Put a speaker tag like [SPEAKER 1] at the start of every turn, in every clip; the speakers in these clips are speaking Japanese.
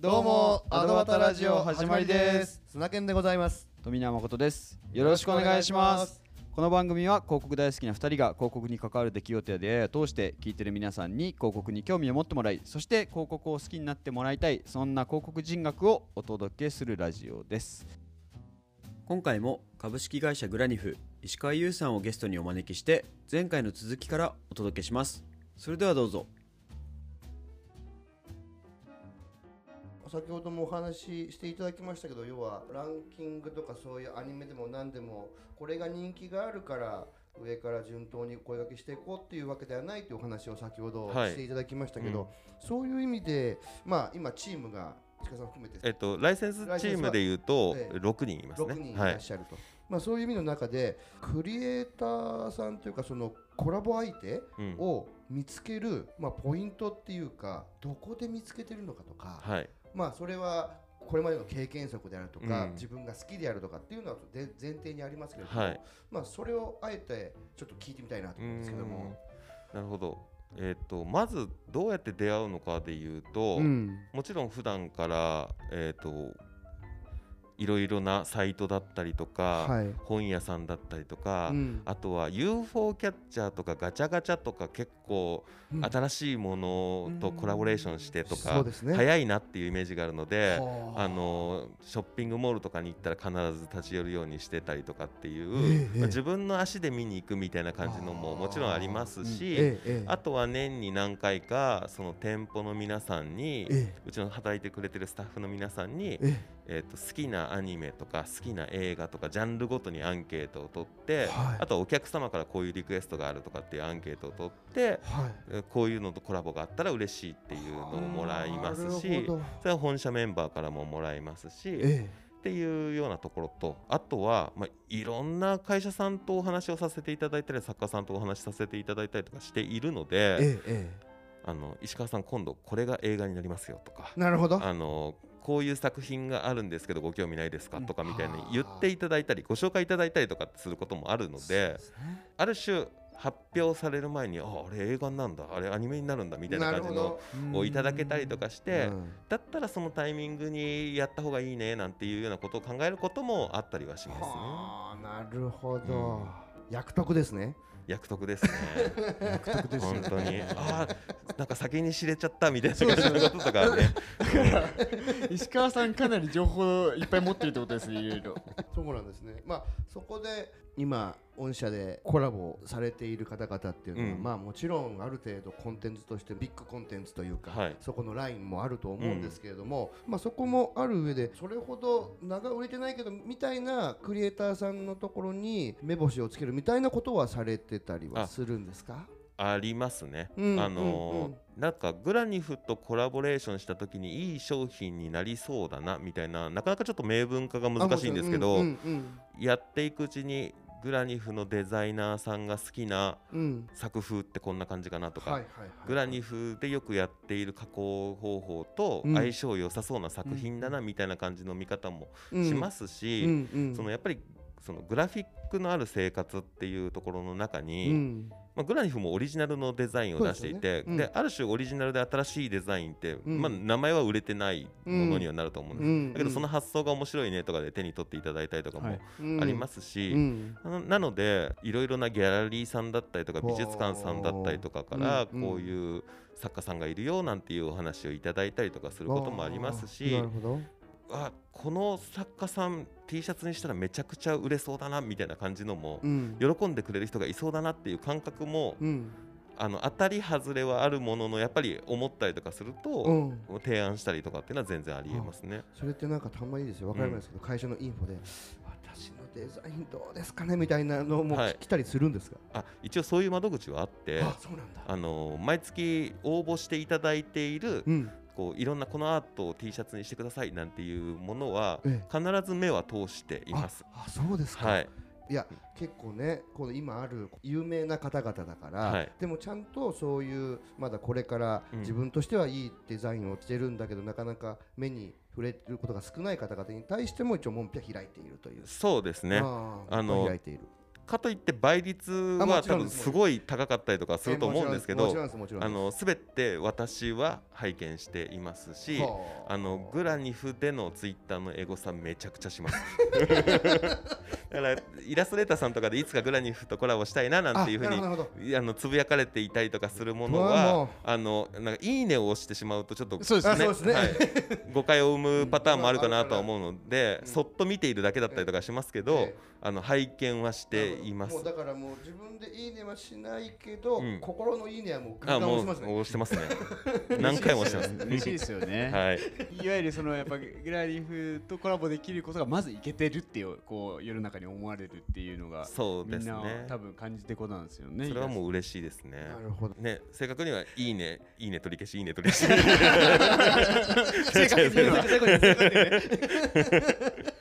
[SPEAKER 1] どうもアドバタラジオ始まりです。
[SPEAKER 2] 砂犬でございます。
[SPEAKER 1] 富永誠です。よろしくお願いします。この番組は広告大好きな2人が広告に関わる出来事や出会いを通して聞いてる皆さんに広告に興味を持ってもらいそして広告を好きになってもらいたいそんな広告人学をお届けするラジオです。
[SPEAKER 3] 今回も株式会社グラニフ石川優さんをゲストにお招きして前回の続きからお届けします。それではどうぞ
[SPEAKER 2] 先ほどもお話ししていただきましたけど要はランキングとかそういうアニメでも何でもこれが人気があるから上から順当に声掛けしていこうっていうわけではないというお話を先ほど
[SPEAKER 4] はい。
[SPEAKER 2] していただきましたけど、そういう意味でまあ今チームが近さん含めて
[SPEAKER 4] えっと、ライセンスチームでいうと
[SPEAKER 2] ええ。
[SPEAKER 4] 6人いますね。
[SPEAKER 2] 6人い
[SPEAKER 4] はい
[SPEAKER 2] らっしゃると、まあ、そういう意味の中でクリエイターさんというかそのコラボ相手
[SPEAKER 4] うん。
[SPEAKER 2] を見つける、まあ、ポイントっていうかどこで見つけてるのかとか、
[SPEAKER 4] はい、
[SPEAKER 2] まあそれはこれまでの経験則であるとか、
[SPEAKER 4] うん
[SPEAKER 2] 自分が好きであるとかっていうのはで前提にありますけれども、
[SPEAKER 4] はい
[SPEAKER 2] まあそれをあえてちょっと聞いてみたいなと
[SPEAKER 4] う
[SPEAKER 2] 思うんですけど
[SPEAKER 4] ん
[SPEAKER 2] も。
[SPEAKER 4] なるほど。えっと、まずどうやって出会うのかでいうと、
[SPEAKER 2] うん
[SPEAKER 4] もちろん普段から、えっと、いろいろなサイトだったりとか、
[SPEAKER 2] はい。
[SPEAKER 4] 本屋さんだったりとか、
[SPEAKER 2] うん。
[SPEAKER 4] あとは UFO キャッチャーとかガチャガチャとか結構
[SPEAKER 2] うん。
[SPEAKER 4] 新しいものとコラボレーションしてと
[SPEAKER 2] そ
[SPEAKER 4] か
[SPEAKER 2] うですね。
[SPEAKER 4] 早いなっていうイメージがあるので、
[SPEAKER 2] はあ。
[SPEAKER 4] あのショッピングモールとかに行ったら必ず立ち寄るようにしてたりとかっていう、
[SPEAKER 2] ええ
[SPEAKER 4] まあ自分の足で見に行くみたいな感じのももちろんありますし、
[SPEAKER 2] え
[SPEAKER 4] あとは年に何回かその店舗の皆さんに、
[SPEAKER 2] え
[SPEAKER 4] うちの働いてくれてるスタッフの皆さんに、
[SPEAKER 2] ええ
[SPEAKER 4] えー、と好きなアニメとか好きな映画とかジャンルごとにアンケートを取って、
[SPEAKER 2] はい。
[SPEAKER 4] あとはお客様からこういうリクエストがあるとかっていうアンケートを取って、
[SPEAKER 2] はい。
[SPEAKER 4] えーこういうのとコラボがあったら嬉しいっていうのをもらいますしそれは本社メンバーからももらいますし、
[SPEAKER 2] え
[SPEAKER 4] っていうようなところとあとは、まあ、いろんな会社さんとお話をさせていただいたり作家さんとお話しさせていただいたりとかしているの
[SPEAKER 2] ええ
[SPEAKER 4] で、
[SPEAKER 2] ええ。
[SPEAKER 4] あの石川さん今度これが映画になりますよとか
[SPEAKER 2] えなるほど。
[SPEAKER 4] あのこういう作品があるんですけどご興味ないですか
[SPEAKER 1] うん
[SPEAKER 4] とかみたいに言っていただいたりご紹介いただいたりとかすることもあるのである種発表される前にああれ映画なんだあれアニメになるんだみたいな感じのをいただけたりとかして
[SPEAKER 2] うん。
[SPEAKER 4] だったらそのタイミングにやった方がいいねなんていうようなことを考えることもあったりはしますね。
[SPEAKER 2] はあなるほど、
[SPEAKER 4] うん。
[SPEAKER 2] 役得ですね
[SPEAKER 4] 役得ですね。
[SPEAKER 2] 役得ですよ
[SPEAKER 4] 本当に。ああ、なんか先に知れちゃったみたいな感じのこととかね。
[SPEAKER 1] 石川さんかなり情報いっぱい持ってるってことですねいろいろ
[SPEAKER 2] そうなんですねまあそこで今御社でコラボされている方々っていうのは、
[SPEAKER 4] うん。
[SPEAKER 2] まあもちろんある程度コンテンツとしてビッグコンテンツというか、
[SPEAKER 4] はい。
[SPEAKER 2] そこのラインもあると思うんですけれども、まあそこもある上でそれほど長売れてないけどみたいなクリエイターさんのところに目星をつけるみたいなことはされてたりは
[SPEAKER 4] あ
[SPEAKER 2] するんですか？
[SPEAKER 4] ありますね。
[SPEAKER 2] うん
[SPEAKER 4] あのー
[SPEAKER 2] うん。うん
[SPEAKER 4] なんかグラニフとコラボレーションした時にいい商品になりそうだなみたいななかなかちょっと明文化が難しいんですけど、
[SPEAKER 2] うんうん。
[SPEAKER 4] やっていくうちにグラニフのデザイナーさんが好きな作風ってこんな感じかなとか、グラニフでよくやっている加工方法と
[SPEAKER 2] うん。
[SPEAKER 4] 相性良さそうな作品だなみたいな感じの見方も
[SPEAKER 2] うん。
[SPEAKER 4] しますし、そのやっぱりそのグラフィックのある生活っていうところの中に、
[SPEAKER 2] うん。
[SPEAKER 4] まあ、グラニフもオリジナルのデザインを出していてで、
[SPEAKER 2] ね。うん。
[SPEAKER 4] ある種オリジナルで新しいデザインって、
[SPEAKER 2] ん。
[SPEAKER 4] まあ、名前は売れてないものにはなると思うんです、
[SPEAKER 2] うん。
[SPEAKER 4] だけどその発想が面白いねとかで手に取っていただいたりとかもありますし、
[SPEAKER 2] うん。
[SPEAKER 4] ななのでいろいろなギャラリーさんだったりとか美術館さんだったりとかから
[SPEAKER 2] うん。
[SPEAKER 4] こういう作家さんがいるよなんていうお話をいただいたりとかすることもありますし
[SPEAKER 2] なるほど
[SPEAKER 4] あこの作家さん T シャツにしたらめちゃくちゃ売れそうだなみたいな感じのも
[SPEAKER 2] うん。
[SPEAKER 4] 喜んでくれる人がいそうだなっていう感覚も
[SPEAKER 2] うん。
[SPEAKER 4] あの当たり外れはあるもののやっぱり思ったりとかする
[SPEAKER 2] う
[SPEAKER 4] と
[SPEAKER 2] ん。
[SPEAKER 4] 提案したりとかっていうのは全然ありえますね。
[SPEAKER 2] それってなんかたまにですよわかりますけど、会社のインフォで私のデザインどうですかねみたいなのも
[SPEAKER 4] はい
[SPEAKER 2] 来たりするんですか、
[SPEAKER 4] あ一応そういう窓口はあって
[SPEAKER 2] あそうなんだ。
[SPEAKER 4] あの毎月応募していただいている
[SPEAKER 2] うん
[SPEAKER 4] こういろんなこのアートを T シャツにしてくださいなんていうものは
[SPEAKER 2] え
[SPEAKER 4] 必ず目は通しています。
[SPEAKER 2] ああそうですか、
[SPEAKER 4] はい、
[SPEAKER 2] いや結構ねこの今ある有名な方々だから、
[SPEAKER 4] はい。
[SPEAKER 2] でもちゃんとそういうまだこれから
[SPEAKER 4] うん。
[SPEAKER 2] 自分としてはいいデザインをしてるんだけど、なかなか目に触れることが少ない方々に対しても一応門扉開いているという。
[SPEAKER 4] そうですね。
[SPEAKER 2] あ
[SPEAKER 4] の
[SPEAKER 2] 開いている
[SPEAKER 4] かといって倍率は多分すごい高かったりとかすると思うんですけど
[SPEAKER 2] すもちろんです
[SPEAKER 4] あの全て私は拝見していますし
[SPEAKER 2] はあ。
[SPEAKER 4] あのグラニフでのツイッターのエゴさめちゃくちゃします。だからイラストレーターさんとかでいつかグラニフとコラボしたいななんていうふうに
[SPEAKER 2] あ
[SPEAKER 4] のつぶやかれていたりとかするものは
[SPEAKER 2] う
[SPEAKER 4] あのなんかいいねを押してしまうとちょっと
[SPEAKER 1] そうですね
[SPEAKER 4] はい、誤解を生むパターンもあるかなとは思うので、
[SPEAKER 2] うん。
[SPEAKER 4] そっと見ているだけだったりとかしますけど、
[SPEAKER 2] ええ
[SPEAKER 4] あの拝見はしています
[SPEAKER 2] もう。だからもう自分でいいねはしないけど、
[SPEAKER 4] うん
[SPEAKER 2] 心のいいねはもうガンガン
[SPEAKER 4] あもう
[SPEAKER 2] 押しますね
[SPEAKER 4] 押してますね。何回も押してます。
[SPEAKER 1] 嬉しいですよね、
[SPEAKER 4] はい。
[SPEAKER 1] いわゆるそのやっぱグラリフとコラボできることがまずいけてるっていうこう世の中に思われるっていうのが
[SPEAKER 4] そうです
[SPEAKER 1] みんな
[SPEAKER 4] ね。
[SPEAKER 1] 多分感じてることなんですよね。
[SPEAKER 4] それはもう嬉しいですね。
[SPEAKER 2] なるほど
[SPEAKER 4] ね、正確にはいいね、いいね取り消し、いいね取り消し。
[SPEAKER 1] 正確に言うのは正確に正確にね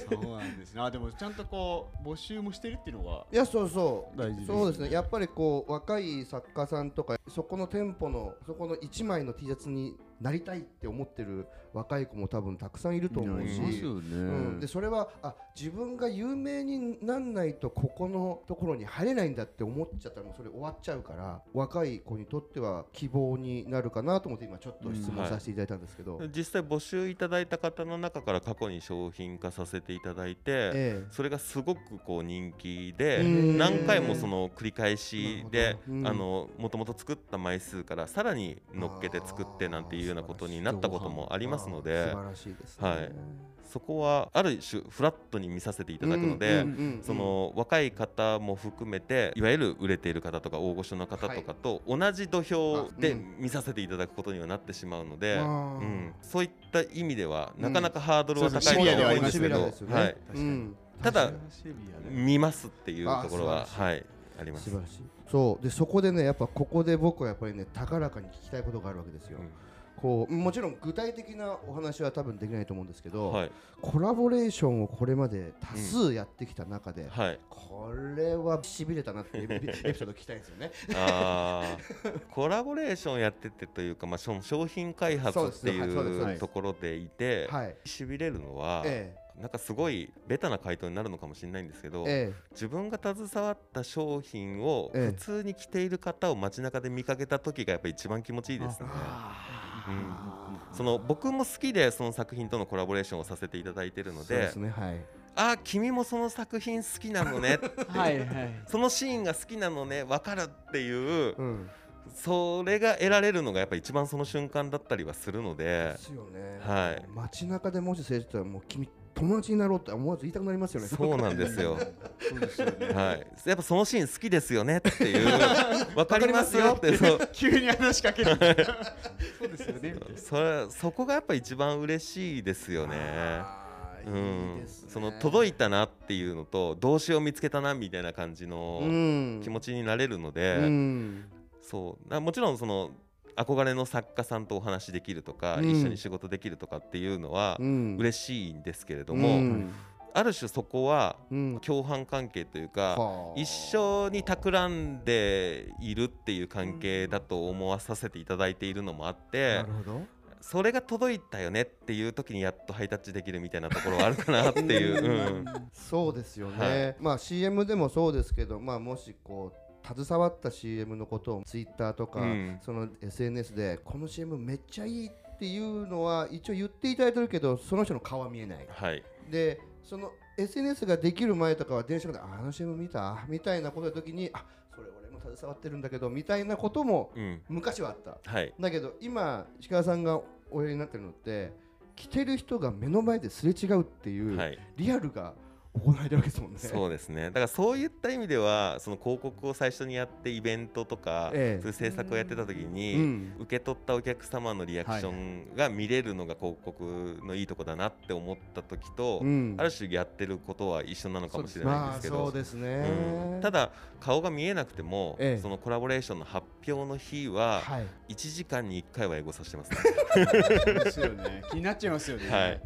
[SPEAKER 1] そうなんですね。あでもちゃんとこう募集もしてるっていうのが
[SPEAKER 2] いやそうそう。
[SPEAKER 1] 大事です
[SPEAKER 2] そうですね。やっぱりこう若い作家さんとかそこの店舗のそこの1枚の T シャツになりたいって思ってる若い子も多分たくさんいると思うし。うん、でそれはあ自分が有名になんないとここのところに入れないんだって思っちゃったらもうそれ終わっちゃうから若い子にとっては希望になるかなと思って今ちょっと質問させていただいたんですけど、
[SPEAKER 4] 実際募集いただいた方の中から過去に商品化させていただいて、
[SPEAKER 2] ええ。
[SPEAKER 4] それがすごくこう人気で
[SPEAKER 2] うん。
[SPEAKER 4] 何回もその繰り返しでもともと作った枚数からさらに乗っけて作ってなんていうようなことになったこともありますので
[SPEAKER 2] 素晴らしいですね、
[SPEAKER 4] はい。そこはある種フラットに見させていただくので、その若い方も含めていわゆる売れている方とか大御所の方とかと同じ土俵で見させていただくことにはなってしまうので、
[SPEAKER 2] あ
[SPEAKER 4] う
[SPEAKER 2] ー
[SPEAKER 4] ん、そういった意味では
[SPEAKER 2] うん
[SPEAKER 4] なかなかハードルは高いとは思うんです
[SPEAKER 2] シ
[SPEAKER 4] けど。はい、
[SPEAKER 2] うん
[SPEAKER 4] ただ見ますっていうところははいあります。
[SPEAKER 2] そう。でそこでねやっぱここで僕はやっぱりね高らかに聞きたいことがあるわけですよ、
[SPEAKER 4] うん
[SPEAKER 2] こうもちろん具体的なお話は多分できないと思うんですけど、
[SPEAKER 4] はい。
[SPEAKER 2] コラボレーションをこれまで多数やってきた中で、
[SPEAKER 4] はい、
[SPEAKER 2] これはしびれたなっていうエピソード 聞きたいんですよね。
[SPEAKER 4] コラボレーションやっててというか、まあ、その商品開発って
[SPEAKER 2] いそう
[SPEAKER 4] ところでいて
[SPEAKER 2] はい。
[SPEAKER 4] しびれるのは、
[SPEAKER 2] え
[SPEAKER 4] なんかすごいベタな回答になるのかもしれないんですけど、
[SPEAKER 2] ええ。
[SPEAKER 4] 自分が携わった商品を
[SPEAKER 2] ええ。
[SPEAKER 4] 普通に着ている方を街中で見かけた時がやっぱ一番気持ちいいですね。その僕も好きでその作品とのコラボレーションをさせていただいている
[SPEAKER 2] え
[SPEAKER 4] ので
[SPEAKER 2] そうですね。はい。
[SPEAKER 4] あ君もその作品好きなのね
[SPEAKER 1] はいはい。
[SPEAKER 4] そのシーンが好きなのね分かるっていう
[SPEAKER 2] うん。
[SPEAKER 4] それが得られるのがやっぱ一番その瞬間だったりはするので
[SPEAKER 2] ですよね。
[SPEAKER 4] はい
[SPEAKER 2] 街中でもし成長たらもう君友達になろうって思わず言いたくなりますよね。
[SPEAKER 4] そうなんですよ。
[SPEAKER 1] そうですよね。
[SPEAKER 4] はい、やっぱそのシーン好きですよねっていう 分かりますよってそう
[SPEAKER 1] 急に話しかける。ですよね。
[SPEAKER 4] それそこがやっぱ一番嬉しいですよね。
[SPEAKER 2] いいですね。
[SPEAKER 4] その届いたなっていうのと動詞を見つけたなみたいな感じ
[SPEAKER 2] う
[SPEAKER 4] の
[SPEAKER 2] ん。
[SPEAKER 4] 気持ちになれるので、
[SPEAKER 2] うん。
[SPEAKER 4] そう。だもちろんその憧れの作家さんとお話しできるとか、
[SPEAKER 2] うん。
[SPEAKER 4] 一緒に仕事できるとかっていうのは
[SPEAKER 2] うん。
[SPEAKER 4] 嬉しいんですけれども、
[SPEAKER 2] うん
[SPEAKER 4] ある種そこは
[SPEAKER 2] うん。
[SPEAKER 4] 共犯関係というか、
[SPEAKER 2] はあ。
[SPEAKER 4] 一緒に企んでいるっていう関係だと思わさせていただいているのもあって
[SPEAKER 2] なるほど。
[SPEAKER 4] それが届いたよねっていう時にやっとハイタッチできるみたいなところはあるかなっていう、うん。
[SPEAKER 2] そうですよね、
[SPEAKER 4] はい。
[SPEAKER 2] まあ CM でもそうですけど、まあ、もしこう携わった CM のことを Twitter とか、
[SPEAKER 4] うん。
[SPEAKER 2] その SNS でこの CM めっちゃいいっていうのは一応言っていただいてるけどその人の顔は見えない。
[SPEAKER 4] はい。
[SPEAKER 2] でその SNS ができる前とかは電車でああの CM 見た？みたいなことの時にあそれ俺も携わってるんだけどみたいなことも
[SPEAKER 4] うん。
[SPEAKER 2] 昔はあった。
[SPEAKER 4] はい。
[SPEAKER 2] だけど今石川さんがおやりになってるのって着てる人が目の前ですれ違うっていう、
[SPEAKER 4] はい。
[SPEAKER 2] リアルが行われてるわけですもんね。
[SPEAKER 4] そうですね。だからそういった意味ではその広告を最初にやってイベントとか、
[SPEAKER 2] ええ。
[SPEAKER 4] そういう制作をやってた時に、
[SPEAKER 2] うん。
[SPEAKER 4] 受け取ったお客様のリアクションが見れるのが広告のいいとこだなって思った時と、
[SPEAKER 2] うん。
[SPEAKER 4] ある種やってることは一緒なのかもしれないんですけど。
[SPEAKER 2] うですね、
[SPEAKER 4] うん。ただ顔が見えなくても、
[SPEAKER 2] ええ。
[SPEAKER 4] そのコラボレーションの発表の日は
[SPEAKER 2] はい。
[SPEAKER 4] 1時間に1回はエゴさせてますね。
[SPEAKER 1] ですよね。気になっちゃいますよね。
[SPEAKER 4] はい、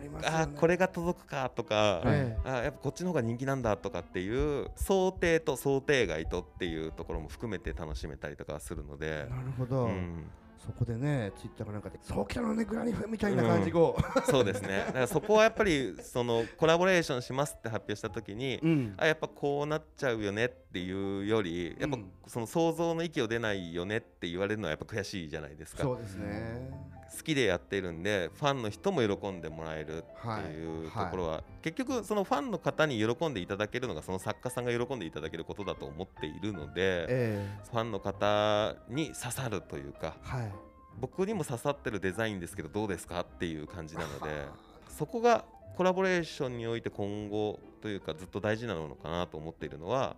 [SPEAKER 2] りますよね。
[SPEAKER 4] あーこれが届くかとか、
[SPEAKER 2] ええ
[SPEAKER 4] あーやっぱこっちの方が人気なんだとかっていう想定と想定外とっていうところも含めて楽しめたりとかはするので、
[SPEAKER 2] なるほど、
[SPEAKER 4] うん。
[SPEAKER 2] そこでねツイッターかなんかで「そうきたのねグラニフ」みたいな感じを、
[SPEAKER 4] そうですね。だからそこはやっぱりそのコラボレーションしますって発表した時に、
[SPEAKER 2] うん。
[SPEAKER 4] あやっぱこうなっちゃうよねっていうよりやっぱ
[SPEAKER 2] うん。
[SPEAKER 4] その想像の域を出ないよねって言われるのはやっぱ悔しいじゃないですか。
[SPEAKER 2] そうですね
[SPEAKER 4] 好きでやってるんでファンの人も喜んでもらえるっていうと
[SPEAKER 2] はい。
[SPEAKER 4] ころは、結局そのファンの方に喜んでいただけるのがその作家さんが喜んでいただけることだと思っているので
[SPEAKER 2] え
[SPEAKER 4] ファンの方に刺さるというか
[SPEAKER 2] えはい。
[SPEAKER 4] 僕にも刺さってるデザインですけどどうですかっていう感じなのでそこがコラボレーションにおいて今後というかずっと大事なのかなと思っているのは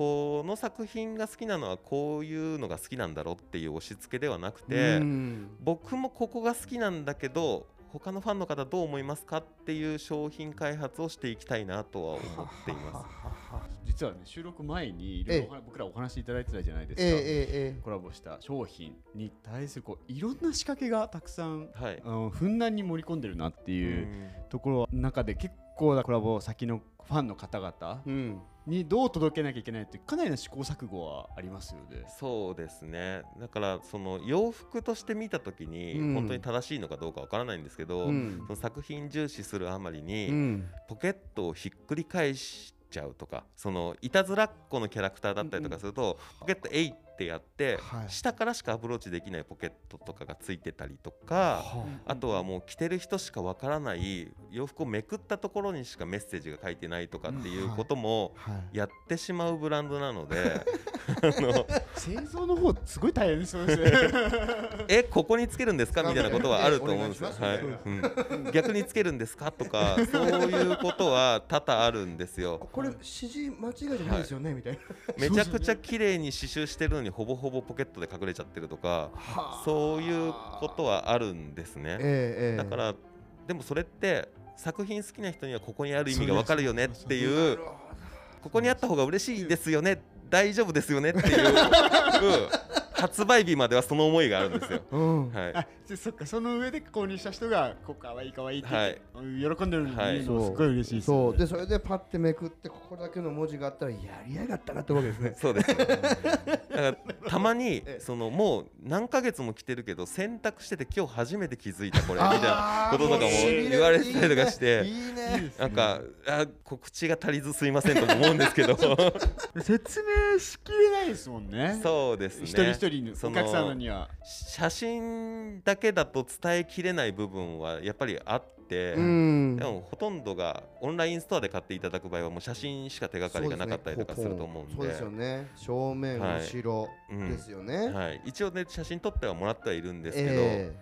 [SPEAKER 4] この作品が好きなのはこういうのが好きなんだろうっていう押し付けではなくて、
[SPEAKER 2] うん。
[SPEAKER 4] 僕もここが好きなんだけど他のファンの方どう思いますかっていう商品開発をしていきたいなとは思っています。
[SPEAKER 1] 実はね収録前にいろいろ僕らお話しいただいてたじゃないですか、
[SPEAKER 2] ええ
[SPEAKER 1] コラボした商品に対するこういろんな仕掛けがたくさん
[SPEAKER 4] はい。
[SPEAKER 1] あのふんだんに盛り込んでるなっていう
[SPEAKER 4] うん。
[SPEAKER 1] ところの中で結構なコラボ先のファンの方々
[SPEAKER 2] えうん
[SPEAKER 1] にどう届けなきゃいけないってかなりの試行錯誤はありますよね。
[SPEAKER 4] そうですね。だからその洋服として見た時に
[SPEAKER 2] うん。
[SPEAKER 4] 本当に正しいのかどうかわからないんですけど、
[SPEAKER 2] うん。
[SPEAKER 4] その作品重視するあまりに、
[SPEAKER 2] うん。
[SPEAKER 4] ポケットをひっくり返しちゃうとかそのいたずらっ子のキャラクターだったりとかすると、ポケットえいってやって、
[SPEAKER 2] はい
[SPEAKER 4] 下からしかアプローチできないポケットとかがついてたりとか。あとはもう着てる人しかわからない洋服をめくったところにしかメッセージが書いてないとかっていうことも
[SPEAKER 2] はい
[SPEAKER 4] やってしまうブランドなので あの
[SPEAKER 1] 製造の方すごい大変ですね。
[SPEAKER 4] えここにつけるんですかみたいなことはあると思うんですよ。はいうん、逆につけるんですかとかそういうことは多々あるんですよ。
[SPEAKER 2] これ指示間違いじゃないですよね、みたいな
[SPEAKER 4] めちゃくちゃ綺麗に刺繍してるのにほぼほぼポケットで隠れちゃってるとかそういうことはあるんですね。
[SPEAKER 2] ええええ。
[SPEAKER 4] だからでもそれって作品好きな人にはここにある意味がわかるよねっていうここにあった方が嬉しいですよね大丈夫ですよねっていう 発売日まではその思いがあるんですよ。
[SPEAKER 2] うん。
[SPEAKER 4] はい。
[SPEAKER 1] あでそっかその上で購入した人がこうかわいいかわいいって言って、喜んでるのすごい嬉しいですよね、
[SPEAKER 2] そう。でそれでパッてめくってここだけの文字があったらやりやがったなってわけですね。
[SPEAKER 4] そうですね。だからたまに
[SPEAKER 2] ええ。
[SPEAKER 4] そのもう何ヶ月も着てるけど洗濯してて今日初めて気づいたこれみたいなこととかも言われてたりとかしてなんかあ告知が足りずすいませんとも思うんですけど。
[SPEAKER 1] 説明しきれないですもんね。
[SPEAKER 4] そうですね。
[SPEAKER 1] 一人一人の
[SPEAKER 4] その
[SPEAKER 1] お客様には。
[SPEAKER 4] 写真だけだと伝えきれない部分はやっぱりあって、
[SPEAKER 2] うん。
[SPEAKER 4] でもほとんどがオンラインストアで買っていただく場合はもう写真しか手がかりがなかったりとかすると思うんで。
[SPEAKER 2] そうですよね。正面、
[SPEAKER 4] はい。
[SPEAKER 2] 後ろ
[SPEAKER 4] うん。
[SPEAKER 2] ですよね、
[SPEAKER 4] はい、一応ね写真撮ってはもらってはいるんですけど、
[SPEAKER 2] え。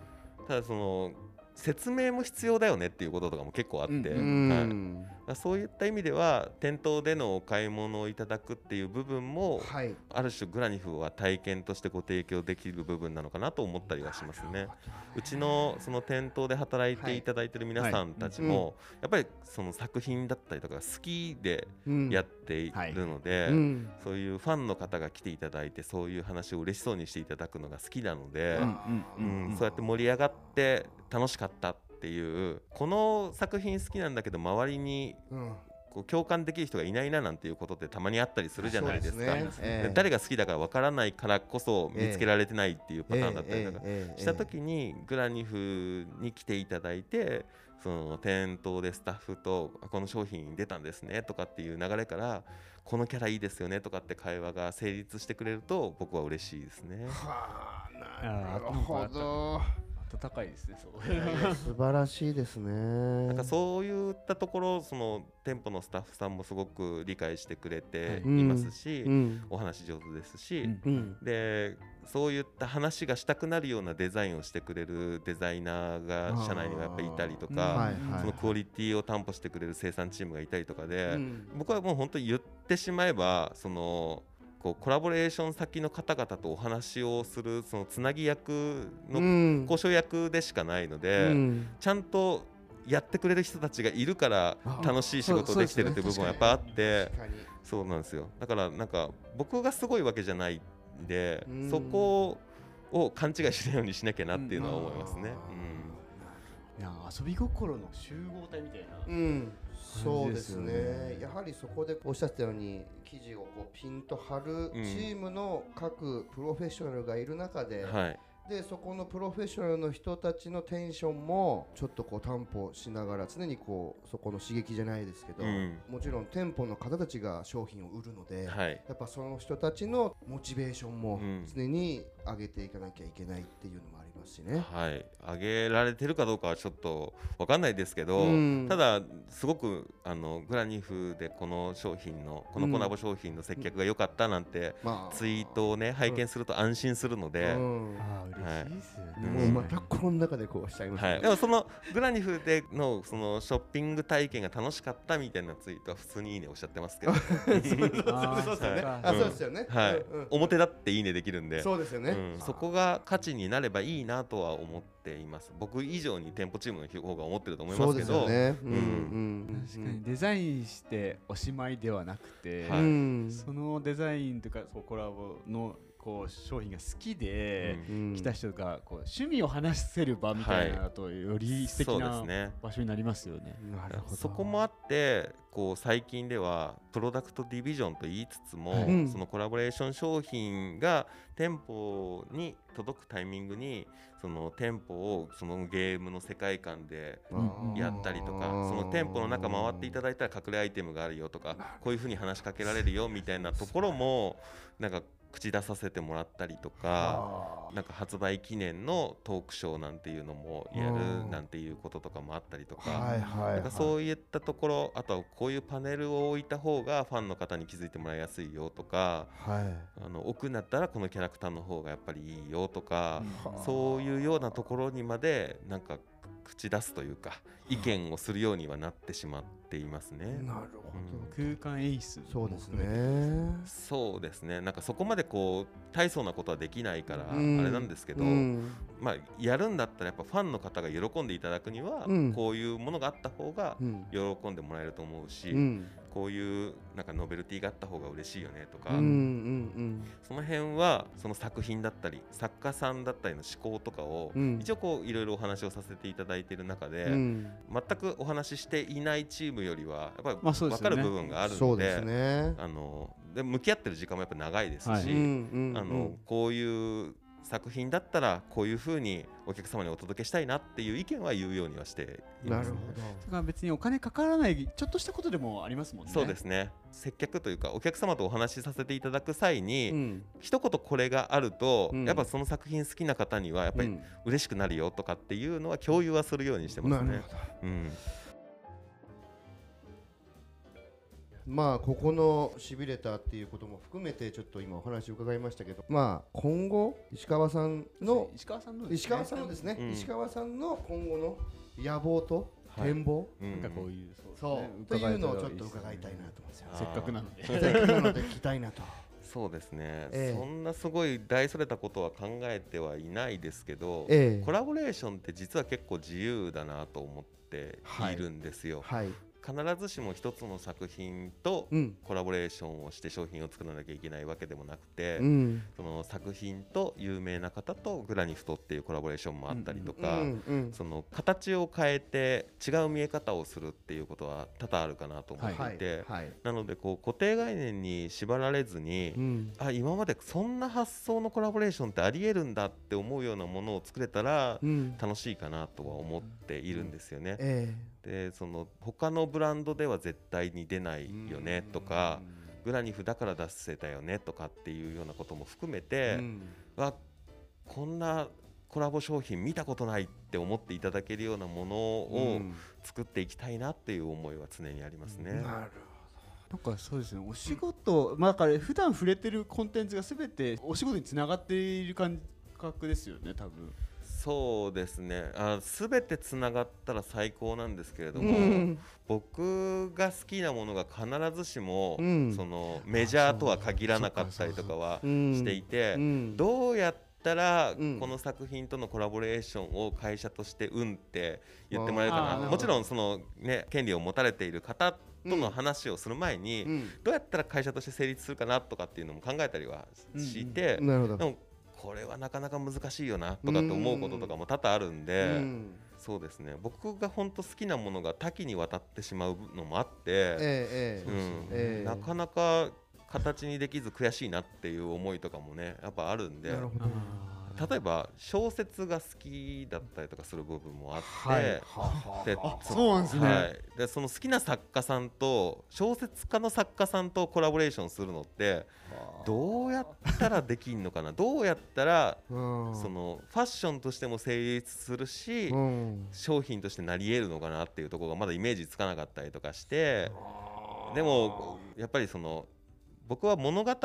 [SPEAKER 4] ただその説明も必要だよねっていうこととかも結構あって、
[SPEAKER 1] うん。
[SPEAKER 2] え
[SPEAKER 4] はい。そういった意味では店頭でのお買い物をいただくっていう部分も
[SPEAKER 2] はい。
[SPEAKER 4] ある種グラニフは体験としてご提供できる部分なのかなと思ったりはしますね。うちのその店頭で働いていただいてる皆さんたちもやっぱりその作品だったりとか好きで
[SPEAKER 2] うん
[SPEAKER 4] やっているので、
[SPEAKER 2] うん。
[SPEAKER 4] そういうファンの方が来ていただいてそういう話を嬉しそうにしていただくのが好きなので、うんそうやって盛り上がって楽しかったっていうこの作品好きなんだけど周りに
[SPEAKER 2] うん。
[SPEAKER 4] こう共感できる人がいないななんていうことってたまにあったりするじゃないですか。
[SPEAKER 2] そうね。ええ。
[SPEAKER 4] 誰が好きだかわからないからこそ見つけられてないっていうパターンだったりとかした時にグラニフに来ていただいてその店頭でスタッフとあこの商品出たんですねとかっていう流れからこのキャラいいですよねとかって会話が成立してくれると僕は嬉しいですね。
[SPEAKER 2] はあなるほど
[SPEAKER 1] 温かいですねそう。
[SPEAKER 2] 素晴らしいですね。
[SPEAKER 4] なんかそういったところその店舗のスタッフさんもすごく理解してくれてい。ますし、
[SPEAKER 2] うん
[SPEAKER 4] お話上手ですし、
[SPEAKER 1] うん。
[SPEAKER 2] うん。
[SPEAKER 4] でそういった話がしたくなるようなデザインをしてくれるデザイナーが社内にはやっぱりいたりとか、
[SPEAKER 2] はいはい
[SPEAKER 4] そのクオリティを担保してくれる生産チームがいたりとかで、
[SPEAKER 2] うん。
[SPEAKER 4] 僕はもう本当に言ってしまえばそのこうコラボレーション先の方々とお話をするそのつなぎ役の
[SPEAKER 2] うん。
[SPEAKER 4] 交渉役でしかないので、
[SPEAKER 2] うん。
[SPEAKER 4] ちゃんとやってくれる人たちがいるから楽しい仕事できてるっていう部分はやっぱあってそうなんですよ。だからなんか僕がすごいわけじゃないんで
[SPEAKER 2] うん。
[SPEAKER 4] そこを勘違いしないようにしなきゃなっていうのは思いますね。
[SPEAKER 1] いや遊び心の集合体みたいな、
[SPEAKER 2] うん、そうですね。
[SPEAKER 1] ね。
[SPEAKER 2] やはりそこでおっしゃってたように記事をこうピンと張る
[SPEAKER 4] うん。
[SPEAKER 2] チームの各プロフェッショナルがいる中で、
[SPEAKER 4] うんはい。
[SPEAKER 2] でそこのプロフェッショナルの人たちのテンションもちょっとこう担保しながら常にこうそこの刺激じゃないですけど、
[SPEAKER 4] うん。
[SPEAKER 2] もちろん店舗の方たちが商品を売るので、
[SPEAKER 4] はい。
[SPEAKER 2] やっぱその人たちのモチベーションも
[SPEAKER 4] うん。
[SPEAKER 2] 常に上げていかなきゃいけないっていうのもありますしね。
[SPEAKER 4] はい、上げられてるかどうかはちょっと分かんないですけど、
[SPEAKER 2] うん。
[SPEAKER 4] ただすごくあのグラニフでこの商品のこのコラボ商品の接客が良かったなんて
[SPEAKER 2] まあ
[SPEAKER 4] ツイートをね拝見すると安心するので、
[SPEAKER 2] う。ん
[SPEAKER 1] あー嬉しいですよね、
[SPEAKER 4] うん。
[SPEAKER 2] もうまたこの中でこうしちゃいますね。
[SPEAKER 4] はい、でもそのグラニフでのそのショッピング体験が楽しかったみたいなツイートは普通にいいねおっしゃってますけど、
[SPEAKER 2] そうですよね。
[SPEAKER 4] 表だっていいねできるんで。
[SPEAKER 2] そうですよね。
[SPEAKER 4] うん、そこが価値になればいいなとは思っています。僕以上に店舗チームの方が思ってると思いますけど。
[SPEAKER 2] ですよね。
[SPEAKER 4] うん
[SPEAKER 2] うん
[SPEAKER 1] 確かに。デザインしておしまいではなくて、
[SPEAKER 2] う
[SPEAKER 4] はい。
[SPEAKER 2] ん。
[SPEAKER 1] そのデザインというかそうコラボのこう商品が好きで、
[SPEAKER 2] うん。
[SPEAKER 1] 来た人がこう趣味を話せる場みたいなとより素敵
[SPEAKER 4] そうで
[SPEAKER 1] な
[SPEAKER 4] すね。
[SPEAKER 1] 場所になりますよね。
[SPEAKER 2] なるほど。
[SPEAKER 4] そこもあってこう最近ではプロダクトディビジョンと言いつつも、
[SPEAKER 2] はい。
[SPEAKER 4] そのコラボレーション商品が店舗に届くタイミングにその店舗をそのゲームの世界観で
[SPEAKER 1] うん
[SPEAKER 4] やったりとかその店舗の中回っていただいたら隠れアイテムがあるよとかこういうふうに話しかけられるよみたいなところもなんか口出させてもらったりとか。なんか発売記念のトークショーなんていうのもやるなんていうこととかもあったりとか。なんかそういったところあとはこういうパネルを置いた方がファンの方に気づいてもらいやすいよとか
[SPEAKER 2] はい。
[SPEAKER 4] あの置くんだったらこのキャラクターの方がやっぱりいいよとか、
[SPEAKER 2] はあ
[SPEAKER 4] そういうようなところにまでなんか口出すというか意見をするようにはなってしまっていますね。
[SPEAKER 2] なるほ
[SPEAKER 1] 空間演出。
[SPEAKER 2] ど。そうですね。
[SPEAKER 4] そうですね。なんかそこまでこう大層なことはできないからあ
[SPEAKER 2] うん。
[SPEAKER 4] れなんですけど、
[SPEAKER 2] うん。
[SPEAKER 4] まあ、やるんだったらやっぱファンの方が喜んでいただくには、
[SPEAKER 2] うん。
[SPEAKER 4] こういうものがあった方が
[SPEAKER 2] うん。
[SPEAKER 4] 喜んでもらえると思うし、
[SPEAKER 2] うん
[SPEAKER 4] こういうなんかノベルティがあった方が嬉しいよねとか、
[SPEAKER 2] うんうん
[SPEAKER 4] その辺はその作品だったり作家さんだったりの思考とかを、
[SPEAKER 2] うん。
[SPEAKER 4] 一応こういろいろお話をさせていただいている中で、
[SPEAKER 2] うん。
[SPEAKER 4] 全くお話ししていないチームよりはやっぱり分かる部分があるので,、
[SPEAKER 2] そうですね。
[SPEAKER 4] あので向き合ってる時間もやっぱ長いですし、
[SPEAKER 1] はい
[SPEAKER 2] うんうん。
[SPEAKER 4] あのこういう作品だったらこういうふうにお客様にお届けしたいなっていう意見は言うようにはしています
[SPEAKER 2] なるほど。
[SPEAKER 1] それが別にお金かからないちょっとしたことでもありますもんね。
[SPEAKER 4] そうですね接客というかお客様とお話しさせていただく際に、
[SPEAKER 2] うん
[SPEAKER 4] 一言これがあると、
[SPEAKER 2] うん
[SPEAKER 4] やっぱその作品好きな方にはやっぱり
[SPEAKER 2] うん
[SPEAKER 4] 嬉しくなるよとかっていうのは共有はするようにしてますね
[SPEAKER 2] なるほ。ど。
[SPEAKER 4] うん、
[SPEAKER 2] まあここのしびれたっていうことも含めてちょっと今お話を伺いましたけどまあ今後石川さんの
[SPEAKER 1] 石川さんのですね。
[SPEAKER 2] 石川さんのですね、
[SPEAKER 4] うん。
[SPEAKER 2] 石川さんの今後の野望と
[SPEAKER 4] はい。
[SPEAKER 2] 展望、
[SPEAKER 4] うん
[SPEAKER 1] なんかこういうそうです
[SPEAKER 2] そう、
[SPEAKER 1] ね
[SPEAKER 2] というのをちょっと
[SPEAKER 1] 伺い
[SPEAKER 2] たいなと思うんですよ。
[SPEAKER 1] せっかくなので。
[SPEAKER 2] せっかくなので聞きたいなと。
[SPEAKER 4] そうですね、
[SPEAKER 2] ええ。
[SPEAKER 4] そんなすごい大それたことは考えてはいないですけど、
[SPEAKER 2] ええ。
[SPEAKER 4] コラボレーションって実は結構自由だなと思っているんですよ。
[SPEAKER 2] はい。
[SPEAKER 4] 必ずしも一つの作品と
[SPEAKER 2] うん。
[SPEAKER 4] コラボレーションをして商品を作らなきゃいけないわけでもなくて、
[SPEAKER 2] うん。
[SPEAKER 4] その作品と有名な方とグラニフトっていうコラボレーションもあったりと
[SPEAKER 2] う
[SPEAKER 4] か、
[SPEAKER 2] ん。うん。
[SPEAKER 4] その形を変えて違う見え方をするっていうことは多々あるかなと思っていて、
[SPEAKER 2] はい。
[SPEAKER 4] なのでこう固定概念に縛られずに、
[SPEAKER 2] うん。
[SPEAKER 4] あ今までそんな発想のコラボレーションってありえるんだって思うようなものを作れたら
[SPEAKER 2] うん。
[SPEAKER 4] 楽しいかなとは思っているんですよね。
[SPEAKER 2] え
[SPEAKER 4] でその他のブランドでは絶対に出ない
[SPEAKER 2] え
[SPEAKER 4] よねとか、グラニフだから出せたよねとかっていうようなことも含めて、
[SPEAKER 2] うん。
[SPEAKER 4] わこんなコラボ商品見たことないって思っていただけるようなものを
[SPEAKER 2] うん。
[SPEAKER 4] 作っていきたいなっていう思いは常にありますね。
[SPEAKER 2] なる
[SPEAKER 1] なんかそうですね。お仕事、まあだから普段触れてるコンテンツがすべてお仕事につながっている感覚ですよね多分
[SPEAKER 4] そうですね。あ全てつながったら最高なんですけれど。も、
[SPEAKER 2] うん。
[SPEAKER 4] 僕が好きなものが必ずしも、
[SPEAKER 2] うん。
[SPEAKER 4] そのメジャーとは限らなかったりとかは
[SPEAKER 2] うん。
[SPEAKER 4] していて、
[SPEAKER 2] うん。
[SPEAKER 4] どうやったら
[SPEAKER 2] うん。
[SPEAKER 4] この作品とのコラボレーションを会社としてうんって言ってもらえるかな。もちろんその、ね、権利を持たれている方との話をする前に、
[SPEAKER 2] うん。
[SPEAKER 4] どうやったら会社として成立するかなとかっていうのも考えたりはして、で。もこれはなかなか難しいよなとかって思うこととかも多々あるんで、
[SPEAKER 2] うん。
[SPEAKER 4] そうですね。僕が本当好きなものが多岐にわたってしまうのもあって、なかなか形にできず悔しいなっていう思いとかもねやっぱあるんで。
[SPEAKER 2] えなるほど。
[SPEAKER 4] 例えば小説が好きだったりとかする部分もあって、
[SPEAKER 2] はい。
[SPEAKER 4] で
[SPEAKER 1] あそうなんですね。
[SPEAKER 4] はい、でその好きな作家さんと小説家の作家さんとコラボレーションするのってどうやったらできんのかな？どうやったら
[SPEAKER 2] うん。
[SPEAKER 4] そのファッションとしても成立するし
[SPEAKER 2] うん。
[SPEAKER 4] 商品としてなり得るのかなっていうところがまだイメージつかなかったりとかしてでもやっぱりその僕は物語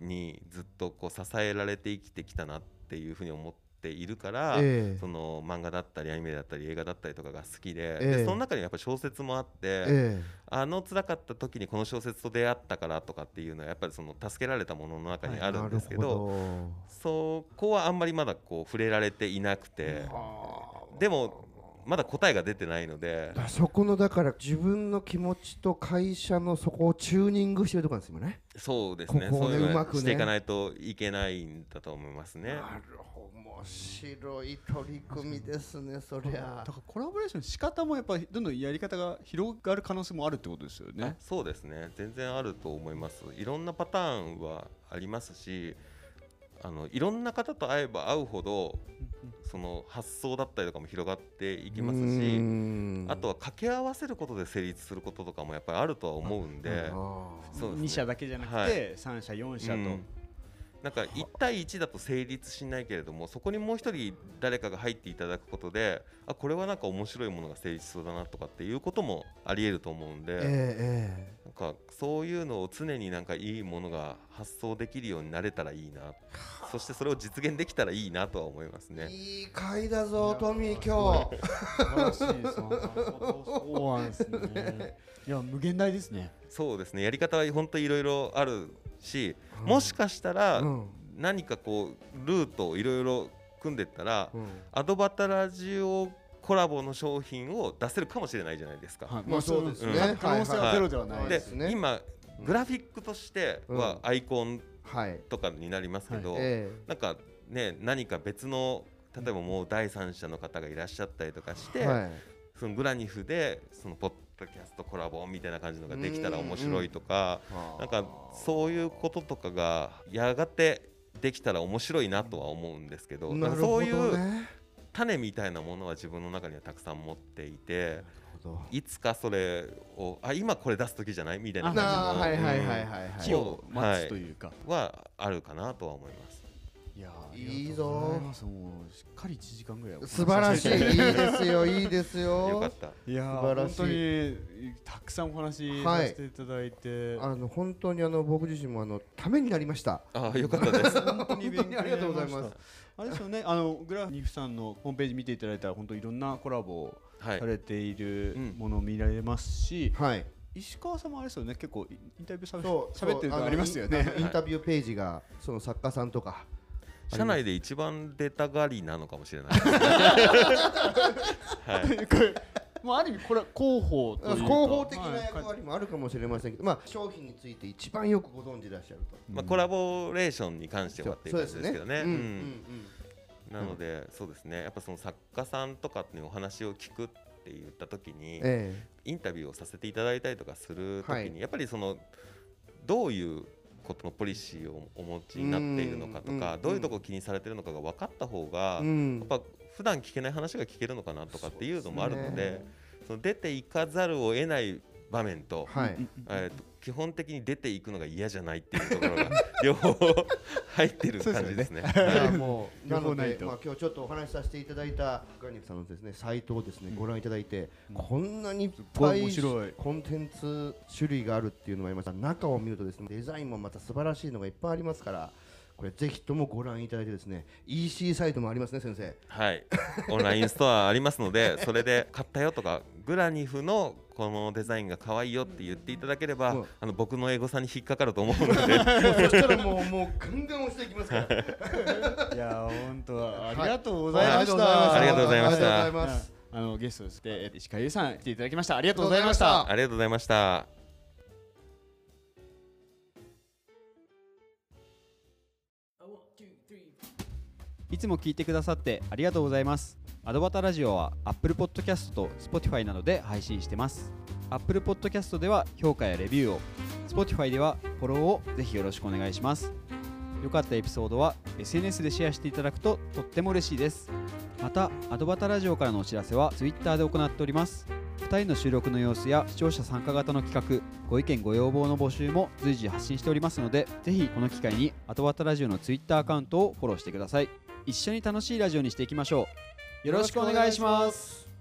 [SPEAKER 4] にずっとこう支えられて生きてきたなっていうふうに思っているから、
[SPEAKER 2] ええ。
[SPEAKER 4] その漫画だったりアニメだったり映画だったりとかが好きで,、
[SPEAKER 2] ええ。
[SPEAKER 4] でその中にやっぱ小説もあって、
[SPEAKER 2] え
[SPEAKER 4] あの辛かった時にこの小説と出会ったからとかっていうのはやっぱりその助けられたものの中に
[SPEAKER 2] え
[SPEAKER 4] あるんですけど,、
[SPEAKER 2] なるほ
[SPEAKER 4] そこはあんまりまだこう触れられていなくて、
[SPEAKER 2] ど
[SPEAKER 4] でもまだ答えが出てないので。
[SPEAKER 2] あそこのだから自分の気持ちと会社のそこをチューニングしてるところなんですよね。
[SPEAKER 4] そうですね
[SPEAKER 2] ここをね
[SPEAKER 4] そういう
[SPEAKER 2] まくね
[SPEAKER 4] していかないといけないんだと思いますね。
[SPEAKER 2] なるほど面白い取り組みですねそりゃ
[SPEAKER 1] だからコラボレーションの仕方もやっぱりどんどんやり方が広がる可能性もあるってことですよね
[SPEAKER 4] あ。そうですね全然あると思いますいろんなパターンはありますしあのいろんな方と会えば会うほどその発想だったりとかも広がっていきますしあとは掛け合わせることで成立することとかもやっぱりあるとは思うんでそうですね。
[SPEAKER 1] 2社だけじゃなくて、
[SPEAKER 4] はい。
[SPEAKER 1] 3社4社と、
[SPEAKER 4] うん。なんか1対1だと成立しないけれどもそこにもう一人誰かが入っていただくことであこれはなんか面白いものが成立しそうだなとかっていうこともありえると思うんで、
[SPEAKER 2] ええ
[SPEAKER 4] なんかそういうのを常になんかいいものが発想できるようになれたらいいな。そしてそれを実現できたらいいなとは思います
[SPEAKER 2] え
[SPEAKER 4] ね。
[SPEAKER 2] いい回だぞトミー今日。
[SPEAKER 1] 素晴らしい。そうなんですね。いや無限大ですね。
[SPEAKER 4] そうですね。やり方は本当いろいろあるし、もしかしたら
[SPEAKER 2] うん。
[SPEAKER 4] 何かこうルートをいろいろ組んでったら、
[SPEAKER 2] うん。
[SPEAKER 4] アドバタラジオコラボの商品を出せるかもしれないじゃないですか。
[SPEAKER 1] はい。
[SPEAKER 2] まあそうですね。
[SPEAKER 4] うん。
[SPEAKER 1] 可能性はゼロではない
[SPEAKER 2] はい。
[SPEAKER 4] で
[SPEAKER 1] です、
[SPEAKER 2] ね
[SPEAKER 4] 今グラフィックとしてはアイコン
[SPEAKER 2] はい
[SPEAKER 4] とかになりますけど、
[SPEAKER 2] え
[SPEAKER 4] なんかね何か別の例えばもう第三者の方がいらっしゃったりとかして、
[SPEAKER 2] えはい。
[SPEAKER 4] そのグラニフでそのポッドキャストコラボみたいな感じのができたら面白いとか、なんかそういうこととかがやがてできたら面白いなとは思うんですけど、
[SPEAKER 2] なるほど
[SPEAKER 4] そういう
[SPEAKER 2] ね
[SPEAKER 4] 種みたいなものは自分の中にはたくさん持っていていつかそれをあ今これ出す時じゃないみたいな感
[SPEAKER 2] はいはいはい
[SPEAKER 4] じの
[SPEAKER 2] はいはい。
[SPEAKER 1] 木を待つというか、
[SPEAKER 4] うんはあるかなとは思い。ます。
[SPEAKER 1] い。やー
[SPEAKER 2] いいぞ。
[SPEAKER 1] しっかり1時間ぐらいお話
[SPEAKER 2] 素晴らしい。いいですよ。いいですよ。
[SPEAKER 4] よかった。
[SPEAKER 1] いやー
[SPEAKER 2] 素晴らしい。
[SPEAKER 1] 本当にたくさんお話させていただいて、
[SPEAKER 2] あの本当にあの僕自身もあのためになりました。
[SPEAKER 4] あよかったです。
[SPEAKER 1] 本当に勉強になりました。
[SPEAKER 2] ありがとうございます
[SPEAKER 1] あれですよねあのグラニフさんのホームページ見ていただいたら本当いろんなコラボさ。れている
[SPEAKER 4] うん
[SPEAKER 1] ものを見られますし、
[SPEAKER 2] はい
[SPEAKER 1] 石川さんもあれですよね結構インタビューされ
[SPEAKER 2] そう
[SPEAKER 1] 喋ってるのありますよね
[SPEAKER 2] インタビューページがその作家さんとか
[SPEAKER 4] 社内で一番出たがりなのかもしれない。はい。
[SPEAKER 1] これもうある意味これは広報というか。
[SPEAKER 2] 広報的な役
[SPEAKER 1] はい
[SPEAKER 2] 割もあるかもしれませんけど、まあ、商品について一番よくご存知でいらっしゃると。
[SPEAKER 4] まあコラボレーションに関してはっていう感じですけどね。なので、そうですね。やっぱその作家さんとかっていうお話を聞くって言った時に、
[SPEAKER 2] え
[SPEAKER 4] インタビューをさせていただいたりとかする時に、
[SPEAKER 2] はい。
[SPEAKER 4] やっぱりそのどういうことのポリシーをお持ちになっているのかとか、
[SPEAKER 2] うん
[SPEAKER 4] どういうところを気にされてるのかが分かった方が、やっぱ普段聞けない話が聞けるのかなとかっていうのもあるので
[SPEAKER 2] そ
[SPEAKER 4] その出ていかざるを得ない場面と,、
[SPEAKER 2] はい、
[SPEAKER 4] えーと基本的に出ていくのが嫌じゃないっていうところが 両方入ってる感じですね。
[SPEAKER 2] い。やもう
[SPEAKER 1] 両
[SPEAKER 2] なので、まあ、今日ちょっとお話しさせていただいたガニフさんのですねサイトをですね、ご覧いただいて、こんなにいっぱい
[SPEAKER 1] 面白い。
[SPEAKER 2] コンテンツ種類があるっていうのがありました中を見るとですねデザインもまた素晴らしいのがいっぱいありますからこれぜひともご覧いただいてですね EC サイトもありますね先生。
[SPEAKER 4] はい、オンラインストアありますのでそれで買ったよとかグラニフのこのデザインが可愛いよって言っていただければ、
[SPEAKER 2] う。ん
[SPEAKER 4] あの僕のエゴさんに引っかかると思うので。
[SPEAKER 2] もうそしたらもうもうガンガン押していきますから。
[SPEAKER 1] いやー本当ありがとうございました、
[SPEAKER 2] はい。
[SPEAKER 4] ありがとうございました。
[SPEAKER 2] ありがとうございます。
[SPEAKER 1] あのゲストとしてえ石川優さん来ていただきました。ありがとうございました。
[SPEAKER 4] ありがとうございました。
[SPEAKER 1] いつも聞いてくださってありがとうございます。アドバタラジオは Apple Podcast と Spotify などで配信してます。Apple Podcast では評価やレビューを、Spotify ではフォローをぜひよろしくお願いします。良かったエピソードは SNS でシェアしていただくととっても嬉しいですまたアドバタラジオからのお知らせは Twitter で行っております2人の収録の様子や視聴者参加型の企画ご意見ご要望の募集も随時発信しておりますのでぜひこの機会にアドバタラジオの Twitter アカウントをフォローしてください。一緒に楽しいラジオにしていきましょう。よろしくお願いします。